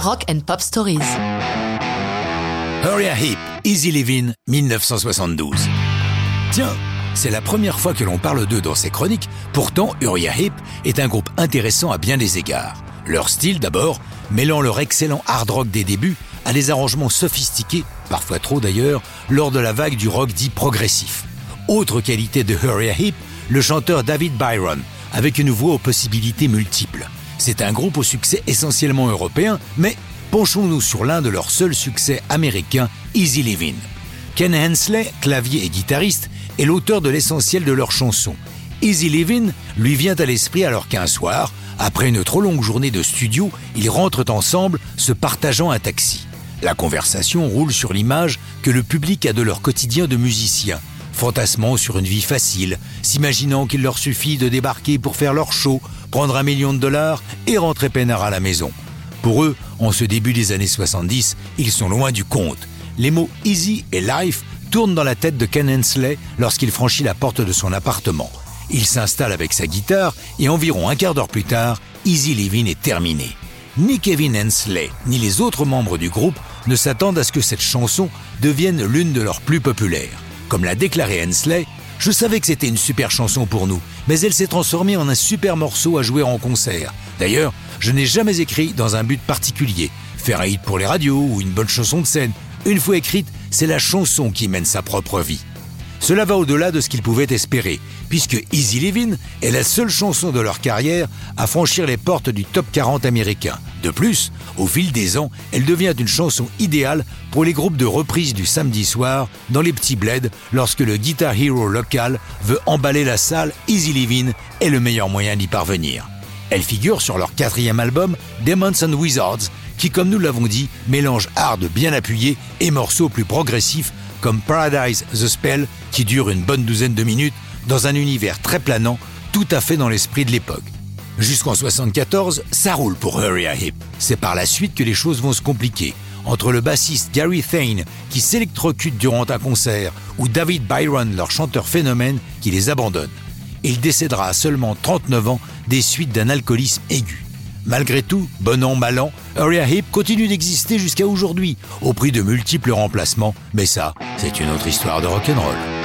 Rock and Pop Stories. Uriah Heep, Easy Living, 1972. Tiens, c'est la première fois que l'on parle d'eux dans ces chroniques, pourtant Uriah Heep est un groupe intéressant à bien des égards. Leur style d'abord, mêlant leur excellent hard rock des débuts à des arrangements sophistiqués, parfois trop d'ailleurs, lors de la vague du rock dit progressif. Autre qualité de Uriah Heep, le chanteur David Byron, avec une voix aux possibilités multiples. C'est un groupe au succès essentiellement européen, mais penchons-nous sur l'un de leurs seuls succès américains, Easy Living. Ken Hensley, clavier et guitariste, est l'auteur de l'essentiel de leurs chansons. Easy Living lui vient à l'esprit alors qu'un soir, après une trop longue journée de studio, ils rentrent ensemble, se partageant un taxi. La conversation roule sur l'image que le public a de leur quotidien de musicien, fantasmant sur une vie facile, s'imaginant qu'il leur suffit de débarquer pour faire leur show, prendre un million de dollars et rentrer peinard à la maison. Pour eux, en ce début des années 70, ils sont loin du compte. Les mots easy et life tournent dans la tête de Ken Hensley lorsqu'il franchit la porte de son appartement. Il s'installe avec sa guitare et environ un quart d'heure plus tard, Easy Living est terminé. Ni Kevin Hensley, ni les autres membres du groupe ne s'attendent à ce que cette chanson devienne l'une de leurs plus populaires. Comme l'a déclaré Hensley, je savais que c'était une super chanson pour nous, mais elle s'est transformée en un super morceau à jouer en concert. D'ailleurs, je n'ai jamais écrit dans un but particulier, faire un hit pour les radios ou une bonne chanson de scène. Une fois écrite, c'est la chanson qui mène sa propre vie. Cela va au-delà de ce qu'ils pouvaient espérer, puisque Easy Living est la seule chanson de leur carrière à franchir les portes du top 40 américain. De plus, au fil des ans, elle devient une chanson idéale pour les groupes de reprise du samedi soir dans les petits bleds lorsque le guitar hero local veut emballer la salle Easy Living est le meilleur moyen d'y parvenir. Elle figure sur leur quatrième album Demons and Wizards qui, comme nous l'avons dit, mélange hard bien appuyé et morceaux plus progressifs comme Paradise the Spell qui dure une bonne douzaine de minutes dans un univers très planant, tout à fait dans l'esprit de l'époque. Jusqu'en 74, ça roule pour Uriah Heep. C'est par la suite que les choses vont se compliquer. Entre le bassiste Gary Thane, qui s'électrocute durant un concert, ou David Byron, leur chanteur phénomène, qui les abandonne. Il décédera à seulement 39 ans des suites d'un alcoolisme aigu. Malgré tout, bon an, mal an, Uriah Heep continue d'exister jusqu'à aujourd'hui, au prix de multiples remplacements, mais ça, c'est une autre histoire de rock'n'roll.